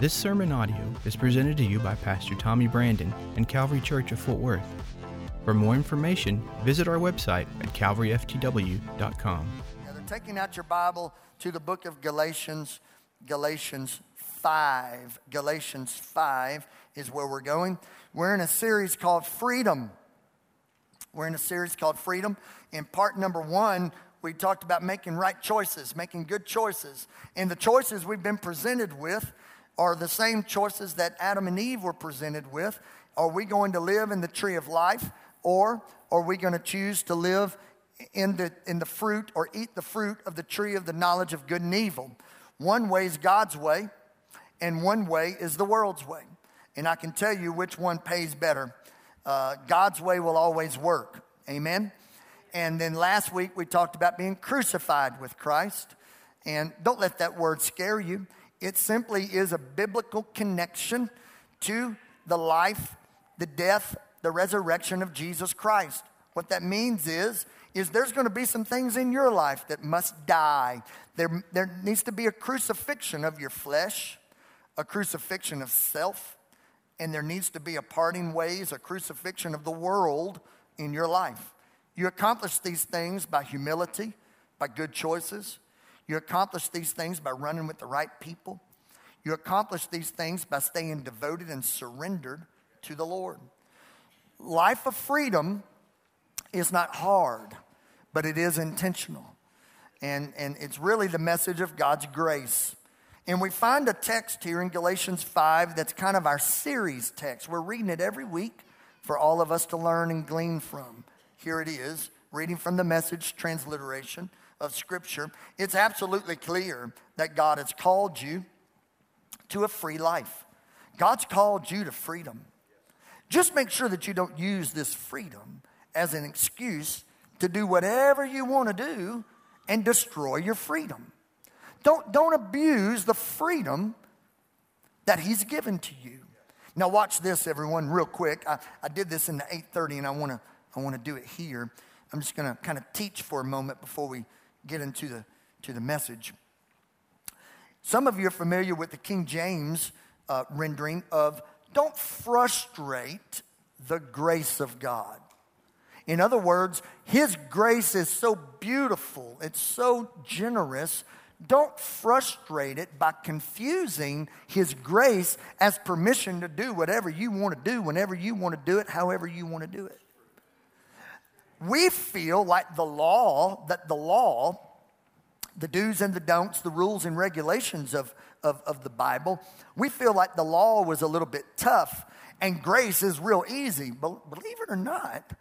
This sermon audio is presented to you by Pastor Tommy Brandon and Calvary Church of Fort Worth. For more information, visit our website at calvaryftw.com. They're taking out your Bible to the book of Galatians, Galatians 5. Galatians 5 is where we're going. We're in a series called Freedom. We're in a series called Freedom. In part number one, we talked about making right choices, making good choices. And the choices we've been presented with are the same choices that Adam and Eve were presented with. Are we going to live in the tree of life, or are we going to choose to live in the, in the fruit or eat the fruit of the tree of the knowledge of good and evil? One way is God's way, and one way is the world's way. And I can tell you which one pays better. Uh, God's way will always work. Amen. And then last week we talked about being crucified with Christ. And don't let that word scare you. It simply is a biblical connection to the life, the death, the resurrection of Jesus Christ. What that means is, is there's going to be some things in your life that must die. There, there needs to be a crucifixion of your flesh, a crucifixion of self, and there needs to be a parting ways, a crucifixion of the world in your life. You accomplish these things by humility, by good choices, you accomplish these things by running with the right people. You accomplish these things by staying devoted and surrendered to the Lord. Life of freedom is not hard, but it is intentional. And, and it's really the message of God's grace. And we find a text here in Galatians 5 that's kind of our series text. We're reading it every week for all of us to learn and glean from. Here it is, reading from the message transliteration of Scripture, it's absolutely clear that God has called you to a free life. God's called you to freedom. Just make sure that you don't use this freedom as an excuse to do whatever you want to do and destroy your freedom. Don't, don't abuse the freedom that He's given to you. Now watch this, everyone, real quick. I, I did this in the 8:30, and I want to I want to do it here. I'm just going to kind of teach for a moment before we get into the, to the message. Some of you are familiar with the King James uh, rendering of don't frustrate the grace of God. In other words, His grace is so beautiful, it's so generous. Don't frustrate it by confusing His grace as permission to do whatever you want to do, whenever you want to do it, however you want to do it we feel like the law, that the law, the do's and the don'ts, the rules and regulations of, of, of the Bible, we feel like the law was a little bit tough and grace is real easy. But believe it or not,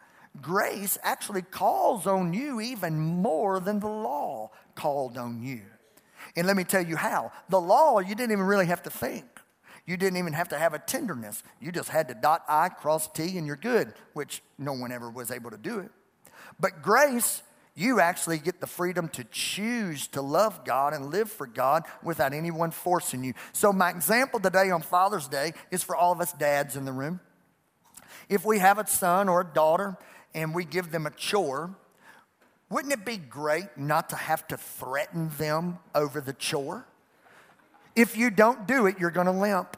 grace actually calls on you even more than the law called on you. And let me tell you how. The law, you didn't even really have to think. You didn't even have to have a tenderness. You just had to dot I, cross T, and you're good, which no one ever was able to do it. But grace, you actually get the freedom to choose to love God and live for God without anyone forcing you. So, my example today on Father's Day is for all of us dads in the room. If we have a son or a daughter and we give them a chore, wouldn't it be great not to have to threaten them over the chore? If you don't do it, you're to limp.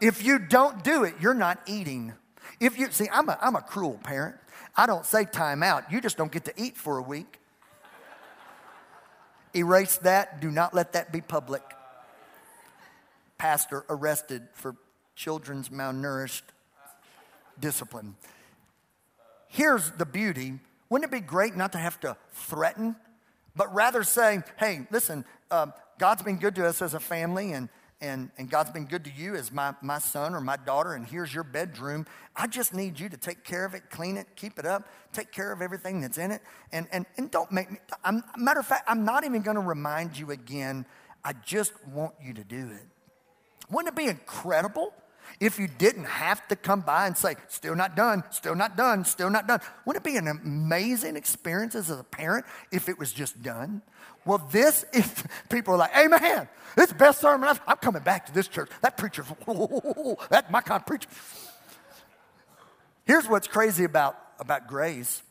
If you don't do it, you're not eating. If you see, I'm a, I'm a cruel parent. I don't say time out. You just don't get to eat for a week. Erase that. Do not let that be public. Pastor arrested for children's malnourished discipline. Here's the beauty. Wouldn't it be great not to have to threaten, but rather say, hey, listen, uh, God's been good to us as a family, and and, and God's been good to you as my, my son or my daughter, and here's your bedroom. I just need you to take care of it, clean it, keep it up, take care of everything that's in it. And, and, and don't make me, I'm, matter of fact, I'm not even going to remind you again. I just want you to do it. Wouldn't it be incredible if you didn't have to come by and say, still not done, still not done, still not done? Wouldn't it be an amazing experience as a parent if it was just done? Well, this is, people are like, Amen. This the best sermon I've, I'm coming back to this church. That preacher, that's my kind of preacher. Here's what's crazy about, about grace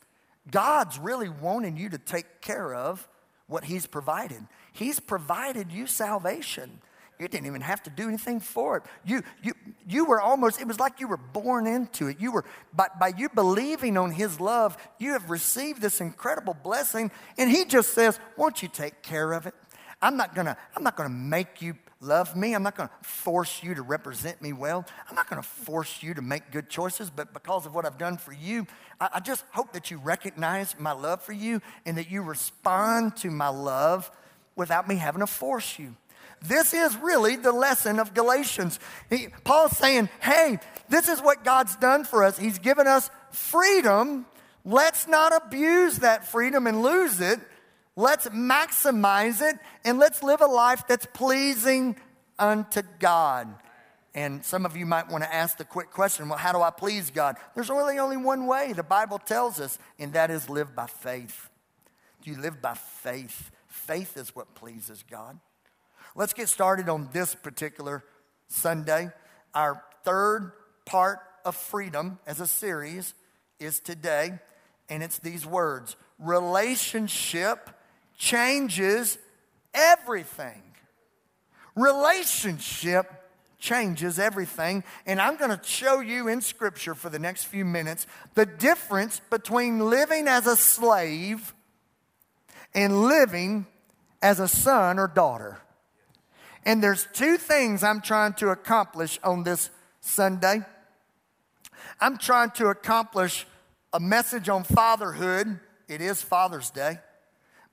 God's really wanting you to take care of what He's provided. He's provided you salvation. You didn't even have to do anything for it. You, you, you were almost, it was like you were born into it. You were, by, by you believing on His love, you have received this incredible blessing. And He just says, Won't you take care of it? I'm not gonna, I'm not gonna make you love me. I'm not gonna force you to represent me well. I'm not gonna force you to make good choices, but because of what I've done for you, I, I just hope that you recognize my love for you and that you respond to my love without me having to force you. This is really the lesson of Galatians. He, Paul's saying, hey, this is what God's done for us. He's given us freedom. Let's not abuse that freedom and lose it. Let's maximize it and let's live a life that's pleasing unto God. And some of you might want to ask the quick question well, how do I please God? There's really only one way, the Bible tells us, and that is live by faith. Do you live by faith? Faith is what pleases God. Let's get started on this particular Sunday. Our third part of freedom as a series is today, and it's these words relationship changes everything. Relationship changes everything. And I'm going to show you in Scripture for the next few minutes the difference between living as a slave and living as a son or daughter. And there's two things I'm trying to accomplish on this Sunday. I'm trying to accomplish a message on fatherhood. It is Father's Day.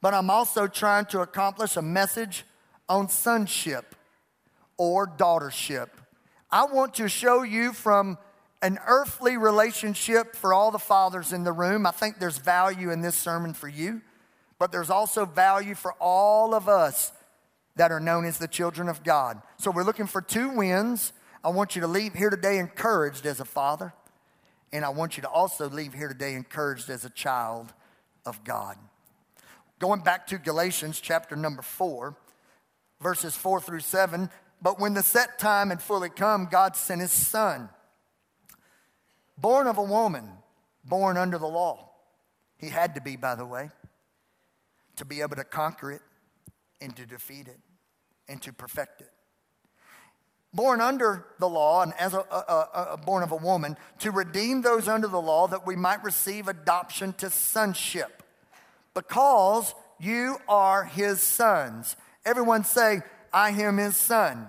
But I'm also trying to accomplish a message on sonship or daughtership. I want to show you from an earthly relationship for all the fathers in the room. I think there's value in this sermon for you, but there's also value for all of us that are known as the children of God. So we're looking for two wins. I want you to leave here today encouraged as a father, and I want you to also leave here today encouraged as a child of God. Going back to Galatians chapter number four, verses four through seven. But when the set time had fully come, God sent his son, born of a woman, born under the law. He had to be, by the way, to be able to conquer it and to defeat it and to perfect it. Born under the law and as a, a, a, born of a woman, to redeem those under the law that we might receive adoption to sonship, because you are his sons. Everyone say, I am his son.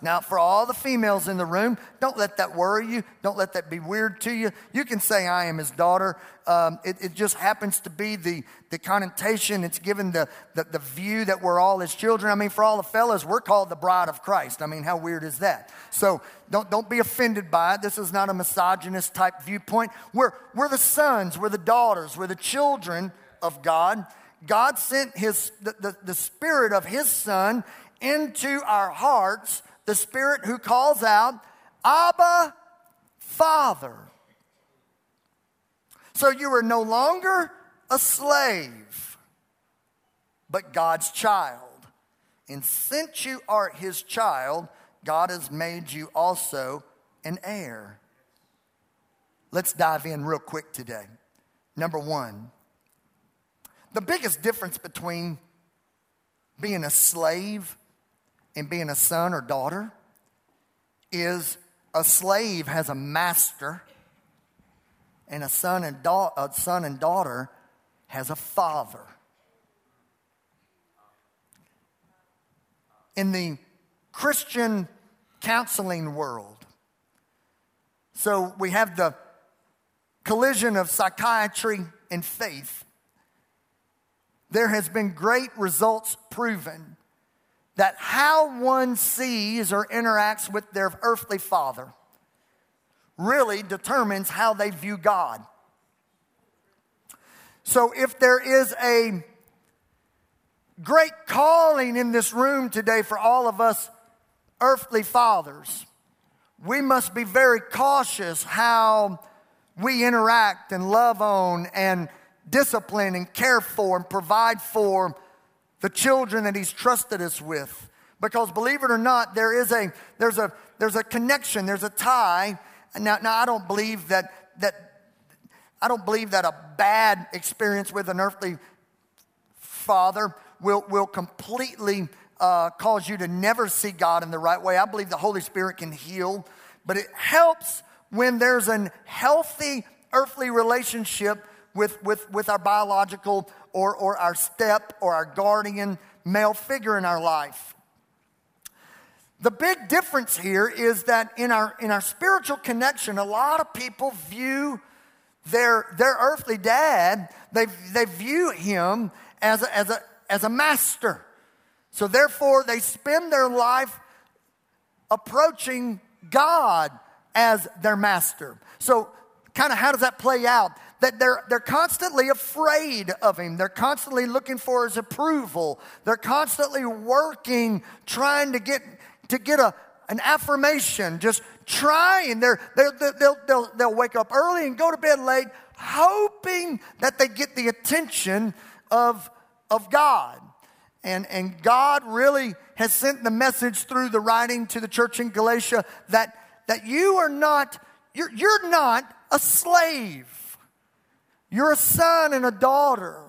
Now, for all the females in the room, don't let that worry you. Don't let that be weird to you. You can say, I am his daughter. Um, it, it, just happens to be the, the connotation. It's given the, the, the view that we're all his children. I mean, for all the fellas, we're called the bride of Christ. I mean, how weird is that? So don't, don't be offended by it. This is not a misogynist type viewpoint. We're, we're the sons, we're the daughters, we're the children of God. God sent his, the, the, the spirit of his son into our hearts the Spirit who calls out, Abba, Father. So you are no longer a slave, but God's child. And since you are his child, God has made you also an heir. Let's dive in real quick today. Number one, the biggest difference between being a slave in being a son or daughter is a slave has a master and a son and, da- a son and daughter has a father. In the Christian counseling world, so we have the collision of psychiatry and faith. There has been great results proven that how one sees or interacts with their earthly father really determines how they view God. So if there is a great calling in this room today for all of us earthly fathers, we must be very cautious how we interact and love on and discipline and care for and provide for the children that he's trusted us with. Because believe it or not, there is a there's a there's a connection, there's a tie. Now, now I don't believe that that I don't believe that a bad experience with an earthly father will will completely uh, cause you to never see God in the right way. I believe the Holy Spirit can heal, but it helps when there's an healthy earthly relationship with, with, with our biological or, or our step or our guardian male figure in our life. The big difference here is that in our, in our spiritual connection, a lot of people view their, their earthly dad, they, they view him as a, as, a, as a master. So therefore, they spend their life approaching God as their master. So, kind of how does that play out? That they're, they're constantly afraid of him. They're constantly looking for his approval. They're constantly working, trying to get, to get a, an affirmation, just trying. They're, they're, they'll, they'll, they'll wake up early and go to bed late, hoping that they get the attention of, of God. And, and God really has sent the message through the writing to the church in Galatia that, that you are not, you're, you're not a slave. You're a son and a daughter.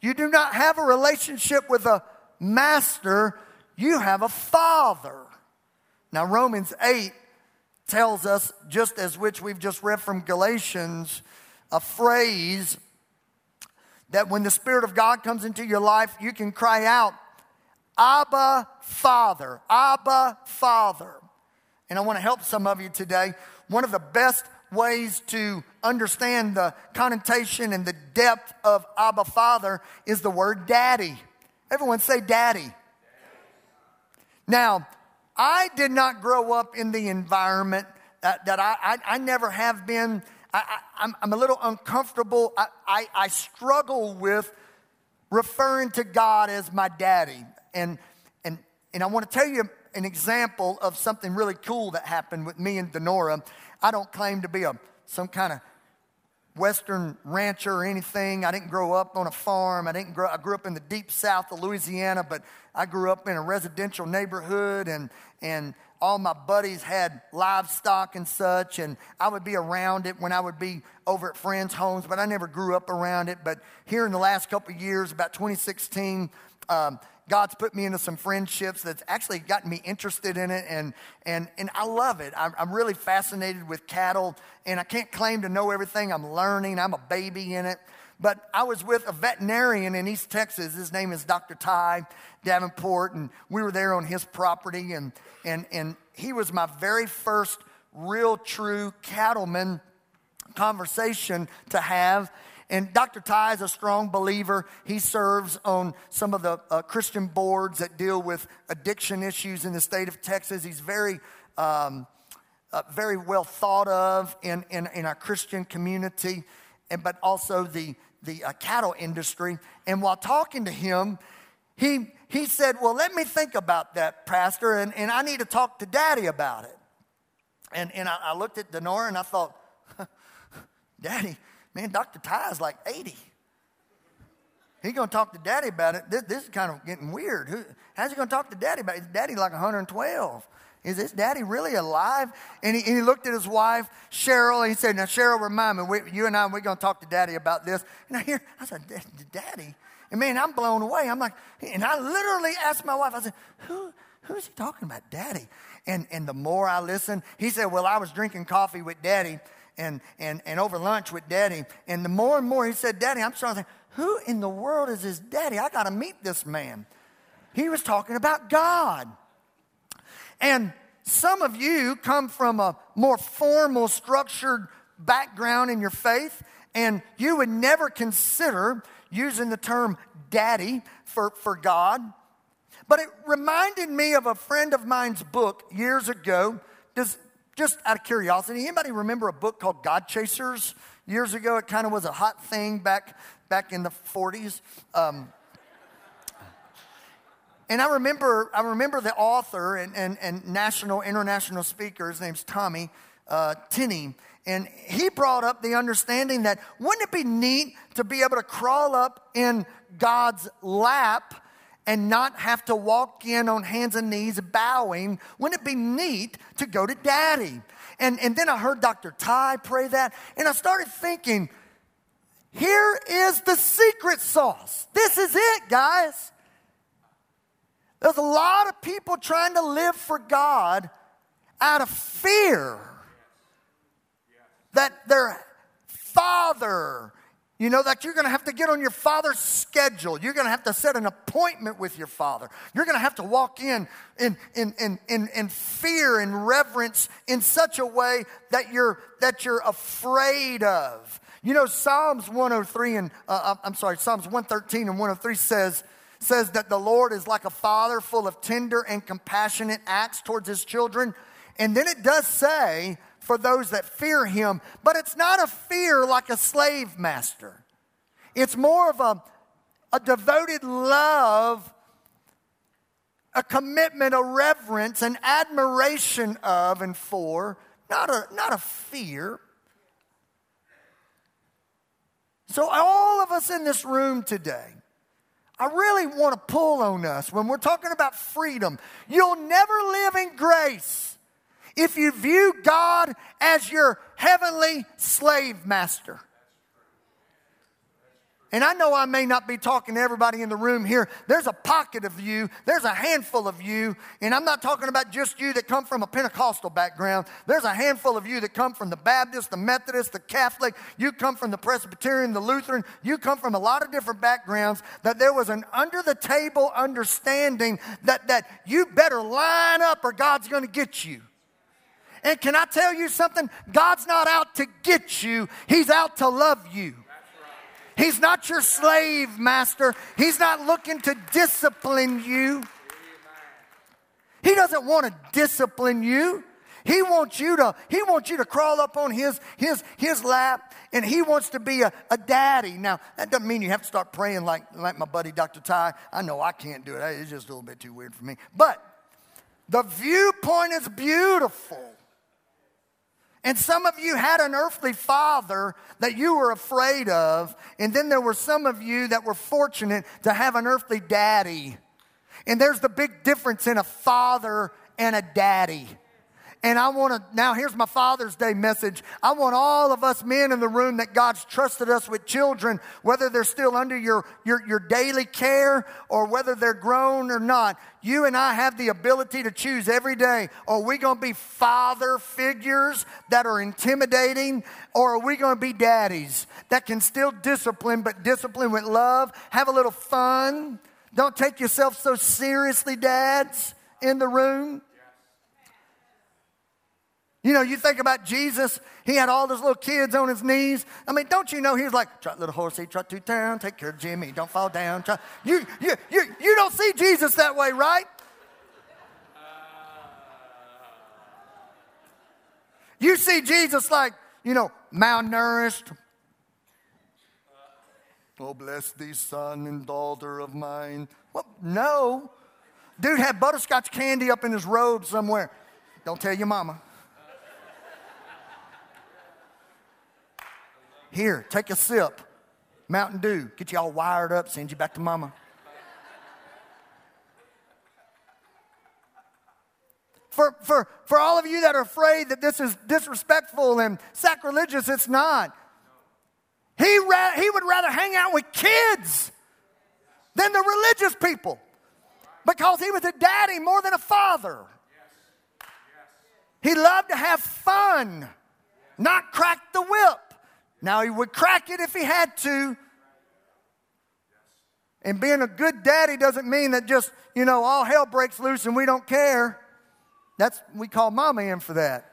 You do not have a relationship with a master, you have a father. Now, Romans 8 tells us, just as which we've just read from Galatians, a phrase that when the Spirit of God comes into your life, you can cry out, Abba, Father, Abba, Father. And I want to help some of you today. One of the best ways to understand the connotation and the depth of Abba, Father is the word daddy. Everyone say daddy. Now, I did not grow up in the environment that, that I, I, I never have been I, am a little uncomfortable. I, I, I struggle with referring to God as my daddy. And, and, and I want to tell you an example of something really cool that happened with me and Denora. I don't claim to be a, some kind of Western rancher or anything. I didn't grow up on a farm. I didn't grow. I grew up in the deep south of Louisiana, but I grew up in a residential neighborhood, and and all my buddies had livestock and such, and I would be around it when I would be over at friends' homes, but I never grew up around it. But here in the last couple of years, about 2016, um, God's put me into some friendships that's actually gotten me interested in it, and, and, and I love it. I'm, I'm really fascinated with cattle, and I can't claim to know everything. I'm learning, I'm a baby in it. But I was with a veterinarian in East Texas. His name is Dr. Ty Davenport, and we were there on his property, and, and, and he was my very first real, true cattleman conversation to have. And Dr. Ty is a strong believer. He serves on some of the uh, Christian boards that deal with addiction issues in the state of Texas. He's very, um, uh, very well thought of in, in, in our Christian community, and, but also the, the uh, cattle industry. And while talking to him, he, he said, Well, let me think about that, Pastor, and, and I need to talk to Daddy about it. And, and I, I looked at Denora and I thought, Daddy, man, Dr. Ty is like 80. He's going to talk to Daddy about it. This, this is kind of getting weird. Who, how's he going to talk to Daddy about it? Is Daddy like 112? Is this daddy really alive? And he, and he, looked at his wife, Cheryl, and he said, Now, Cheryl, remind me, we, you and I, we're going to talk to daddy about this. And I hear, I said, Daddy? And man, I'm blown away. I'm like, and I literally asked my wife, I said, Who, who's he talking about, daddy? And, and the more I listened, he said, Well, I was drinking coffee with daddy and, and, and over lunch with daddy. And the more and more he said, Daddy, I'm starting to think, Who in the world is his daddy? I got to meet this man. He was talking about God. And some of you come from a more formal, structured background in your faith, and you would never consider using the term daddy for, for God. But it reminded me of a friend of mine's book years ago. Does, just out of curiosity, anybody remember a book called God Chasers? Years ago, it kind of was a hot thing back, back in the 40s. Um, and I remember, I remember the author and, and, and national, international speaker, his name's Tommy uh, Tenney, and he brought up the understanding that wouldn't it be neat to be able to crawl up in God's lap and not have to walk in on hands and knees bowing? Wouldn't it be neat to go to daddy? And, and then I heard Dr. Ty pray that, and I started thinking, here is the secret sauce. This is it, guys. There's a lot of people trying to live for God out of fear that their father, you know, that you're going to have to get on your father's schedule. You're going to have to set an appointment with your father. You're going to have to walk in in, in, in, in, in fear and reverence in such a way that you're, that you're afraid of. You know, Psalms 103 and, uh, uh I'm sorry, Psalms 113 and 103 says, says that the Lord is like a father full of tender and compassionate acts towards his children. And then it does say, for those that fear him, but it's not a fear like a slave master. It's more of a, a devoted love, a commitment, a reverence, an admiration of and for, not a, not a fear. So, all of us in this room today, I really want to pull on us when we're talking about freedom. You'll never live in grace if you view God as your heavenly slave master. And I know I may not be talking to everybody in the room here. There's a pocket of you, there's a handful of you, and I'm not talking about just you that come from a Pentecostal background. There's a handful of you that come from the Baptist, the Methodist, the Catholic, you come from the Presbyterian, the Lutheran, you come from a lot of different backgrounds, that there was an under the table understanding that, that you better line up or God's going to get you. And can I tell you something? God's not out to get you, He's out to love you. He's not your slave master. He's not looking to discipline you. He doesn't want to discipline you. He wants you to, he wants you to crawl up on his, his, his lap and he wants to be a, a daddy. Now, that doesn't mean you have to start praying like, like my buddy Dr. Ty. I know I can't do it. It's just a little bit too weird for me. But the viewpoint is beautiful. And some of you had an earthly father that you were afraid of. And then there were some of you that were fortunate to have an earthly daddy. And there's the big difference in a father and a daddy. And I want to, now here's my Father's Day message. I want all of us men in the room that God's trusted us with children, whether they're still under your, your, your daily care or whether they're grown or not. You and I have the ability to choose every day. Are we going to be father figures that are intimidating or are we going to be daddies that can still discipline, but discipline with love, have a little fun? Don't take yourself so seriously, dads, in the room. You know, you think about Jesus, he had all those little kids on his knees. I mean, don't you know he was like, trot little horsey, trot to town, take care of Jimmy, don't fall down. Trot. You, you, you, you don't see Jesus that way, right? You see Jesus like, you know, malnourished. Oh, bless thee, son and daughter of mine. Well, no. Dude had butterscotch candy up in his robe somewhere. Don't tell your mama. Here, take a sip. Mountain Dew. Get you all wired up, send you back to mama. For, for, for all of you that are afraid that this is disrespectful and sacrilegious, it's not. He, ra- he would rather hang out with kids than the religious people because he was a daddy more than a father. He loved to have fun, not crack the whip. Now, he would crack it if he had to. And being a good daddy doesn't mean that just, you know, all hell breaks loose and we don't care. That's, we call mama in for that.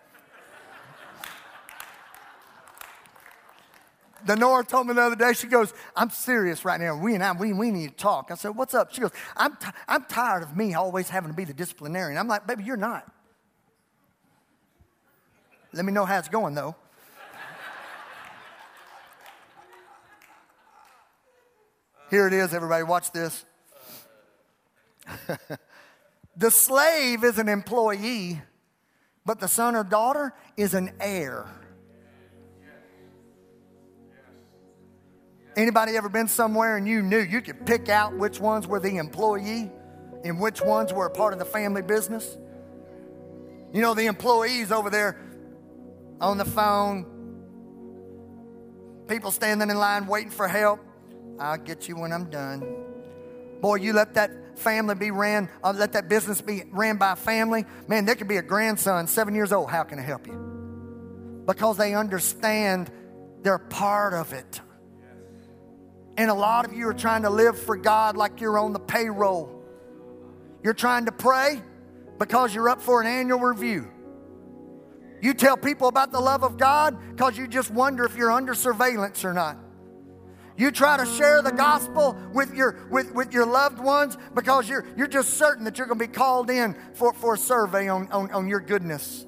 Denora told me the other day, she goes, I'm serious right now. We and I, we, we need to talk. I said, What's up? She goes, I'm, t- I'm tired of me always having to be the disciplinarian. I'm like, Baby, you're not. Let me know how it's going, though. Here it is, everybody. Watch this. the slave is an employee, but the son or daughter is an heir. Anybody ever been somewhere and you knew you could pick out which ones were the employee and which ones were a part of the family business? You know, the employees over there on the phone, people standing in line waiting for help. I'll get you when I'm done. Boy, you let that family be ran, uh, let that business be ran by family. Man, there could be a grandson, seven years old. How can I help you? Because they understand they're part of it. And a lot of you are trying to live for God like you're on the payroll. You're trying to pray because you're up for an annual review. You tell people about the love of God because you just wonder if you're under surveillance or not. You try to share the gospel with your, with, with your loved ones because you're, you're just certain that you're going to be called in for, for a survey on, on, on your goodness.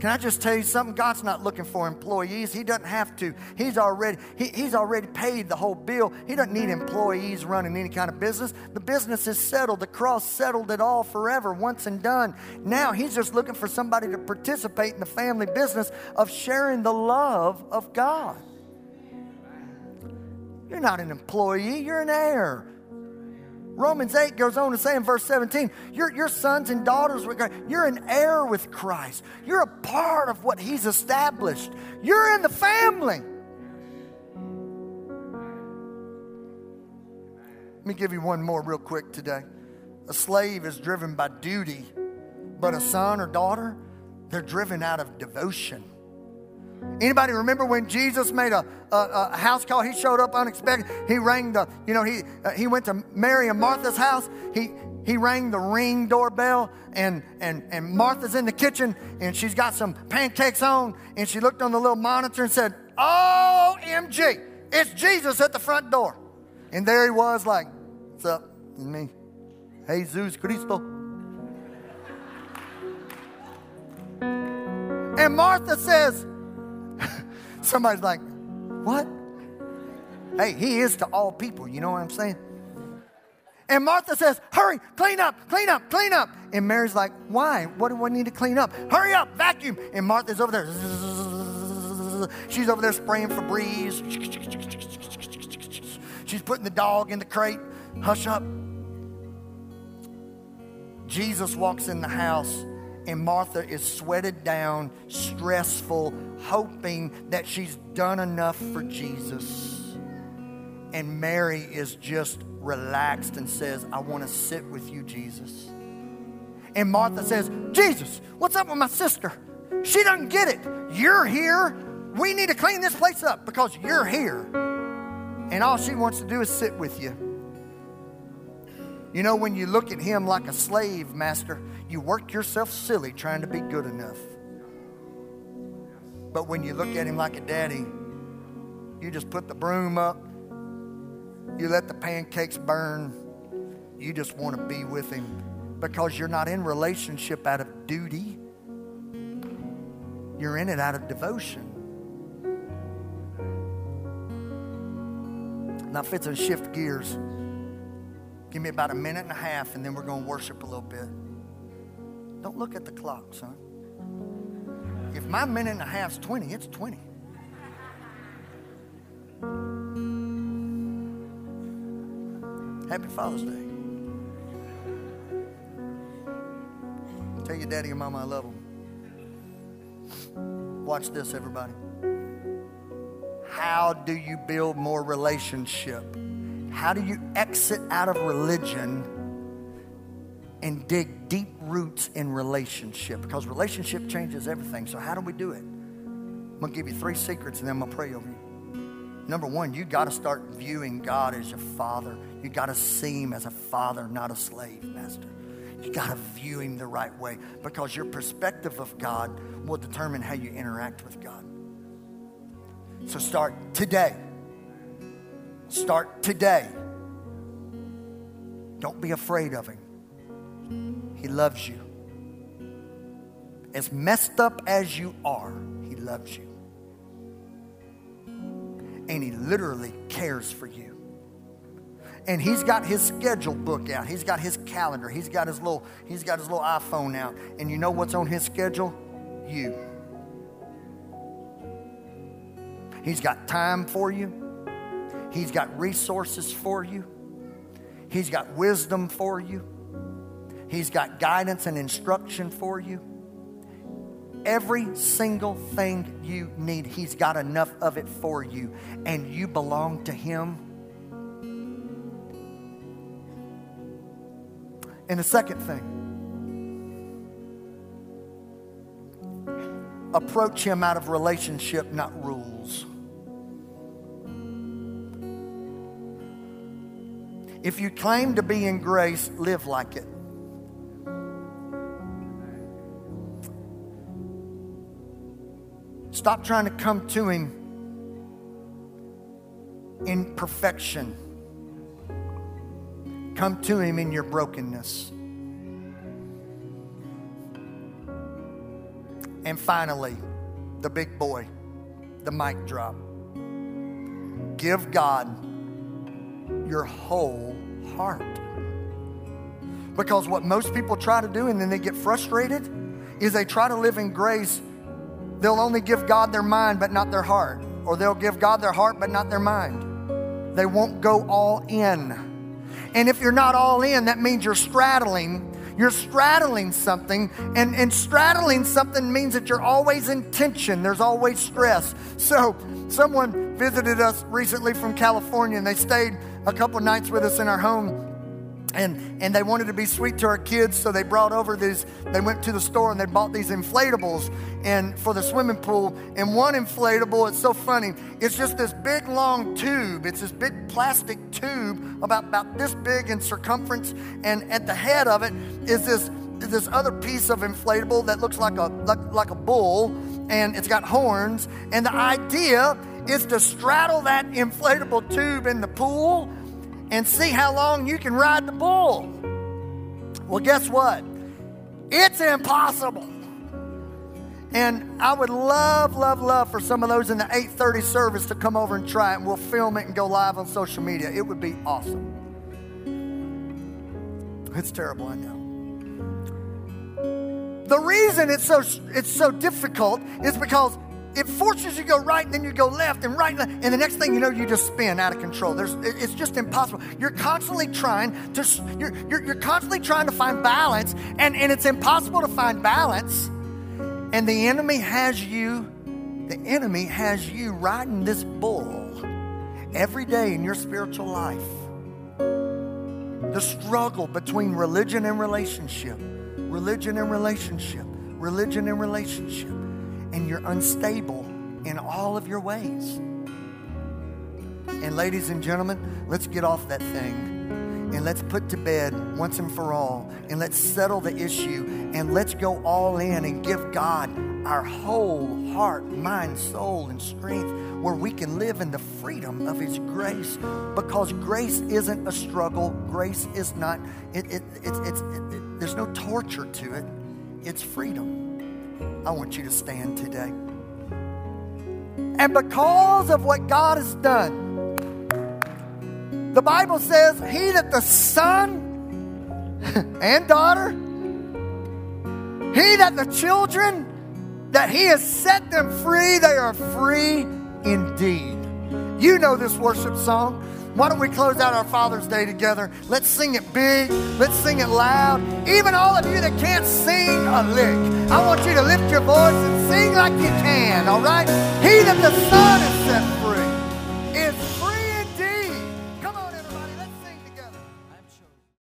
Can I just tell you something? God's not looking for employees. He doesn't have to. He's already, he, he's already paid the whole bill. He doesn't need employees running any kind of business. The business is settled. The cross settled it all forever, once and done. Now he's just looking for somebody to participate in the family business of sharing the love of God. You're not an employee, you're an heir. Romans 8 goes on to say in verse 17, your, your sons and daughters, you're an heir with Christ. You're a part of what He's established. You're in the family. Let me give you one more real quick today. A slave is driven by duty, but a son or daughter, they're driven out of devotion. Anybody remember when Jesus made a, a, a, house call? He showed up unexpected. He rang the, you know, he, uh, he went to Mary and Martha's house. He, he rang the ring doorbell, and, and, and Martha's in the kitchen, and she's got some pancakes on, and she looked on the little monitor and said, OMG, it's Jesus at the front door. And there he was, like, What's up? It's me. Jesus Cristo. And Martha says, Somebody's like, What? Hey, he is to all people. You know what I'm saying? And Martha says, Hurry, clean up, clean up, clean up. And Mary's like, Why? What do I need to clean up? Hurry up, vacuum. And Martha's over there. She's over there spraying Febreze. She's putting the dog in the crate. Hush up. Jesus walks in the house and Martha is sweated down, stressful, hoping that she's done enough for Jesus. And Mary is just relaxed and says, I want to sit with you, Jesus. And Martha says, Jesus, what's up with my sister? She doesn't get it. You're here. We need to clean this place up because you're here. And all she wants to do is sit with you. You know, when you look at him like a slave master, you work yourself silly trying to be good enough. But when you look at him like a daddy, you just put the broom up, you let the pancakes burn, you just want to be with him because you're not in relationship out of duty. You're in it out of devotion. Now, fits and shift gears. Give me about a minute and a half, and then we're going to worship a little bit. Don't look at the clock, son. If my minute and a half's 20, it's 20. Happy Father's Day. Tell your daddy and mama I love them. Watch this, everybody. How do you build more relationship? How do you exit out of religion and dig deep roots in relationship? Because relationship changes everything. So, how do we do it? I'm going to give you three secrets and then I'm going to pray over you. Number one, you got to start viewing God as your father. You got to see him as a father, not a slave master. You got to view him the right way because your perspective of God will determine how you interact with God. So start today. Start today. Don't be afraid of him. He loves you. As messed up as you are, he loves you. And he literally cares for you. And he's got his schedule book out. He's got his calendar. He's got his little he's got his little iPhone out. And you know what's on his schedule? You. He's got time for you. He's got resources for you. He's got wisdom for you. He's got guidance and instruction for you. Every single thing you need, He's got enough of it for you. And you belong to Him. And the second thing, approach him out of relationship, not rules. If you claim to be in grace, live like it. Stop trying to come to him in perfection. Come to him in your brokenness. And finally, the big boy, the mic drop. Give God your whole heart. Because what most people try to do and then they get frustrated is they try to live in grace. They'll only give God their mind but not their heart. Or they'll give God their heart but not their mind. They won't go all in. And if you're not all in, that means you're straddling you're straddling something, and, and straddling something means that you're always in tension. There's always stress. So, someone visited us recently from California, and they stayed a couple nights with us in our home and and they wanted to be sweet to our kids so they brought over these they went to the store and they bought these inflatables and for the swimming pool and one inflatable it's so funny it's just this big long tube it's this big plastic tube about about this big in circumference and at the head of it is this this other piece of inflatable that looks like a like, like a bull and it's got horns and the idea is to straddle that inflatable tube in the pool and see how long you can ride the bull. Well, guess what? It's impossible. And I would love, love, love for some of those in the 8:30 service to come over and try it, and we'll film it and go live on social media. It would be awesome. It's terrible, I know. The reason it's so it's so difficult is because it forces you to go right and then you go left and right and, the next thing you know you just spin out of control. There's it's just impossible. You're constantly trying to you're, you're, you're constantly trying to find balance and, and it's impossible to find balance. And the enemy has you the enemy has you riding this bull every day in your spiritual life. The struggle between religion and relationship religion and relationship religion and relationship and you're unstable in all of your ways. And, ladies and gentlemen, let's get off that thing and let's put to bed once and for all and let's settle the issue and let's go all in and give God our whole heart, mind, soul, and strength where we can live in the freedom of His grace because grace isn't a struggle. Grace is not, it, it, it, it, there's no torture to it, it's freedom. I want you to stand today. And because of what God has done, the Bible says, He that the Son and daughter, He that the children, that He has set them free, they are free indeed. You know this worship song. Why don't we close out our Father's Day together? Let's sing it big. Let's sing it loud. Even all of you that can't sing a lick, I want you to lift your voice and sing like you can, all right? He that the Son has set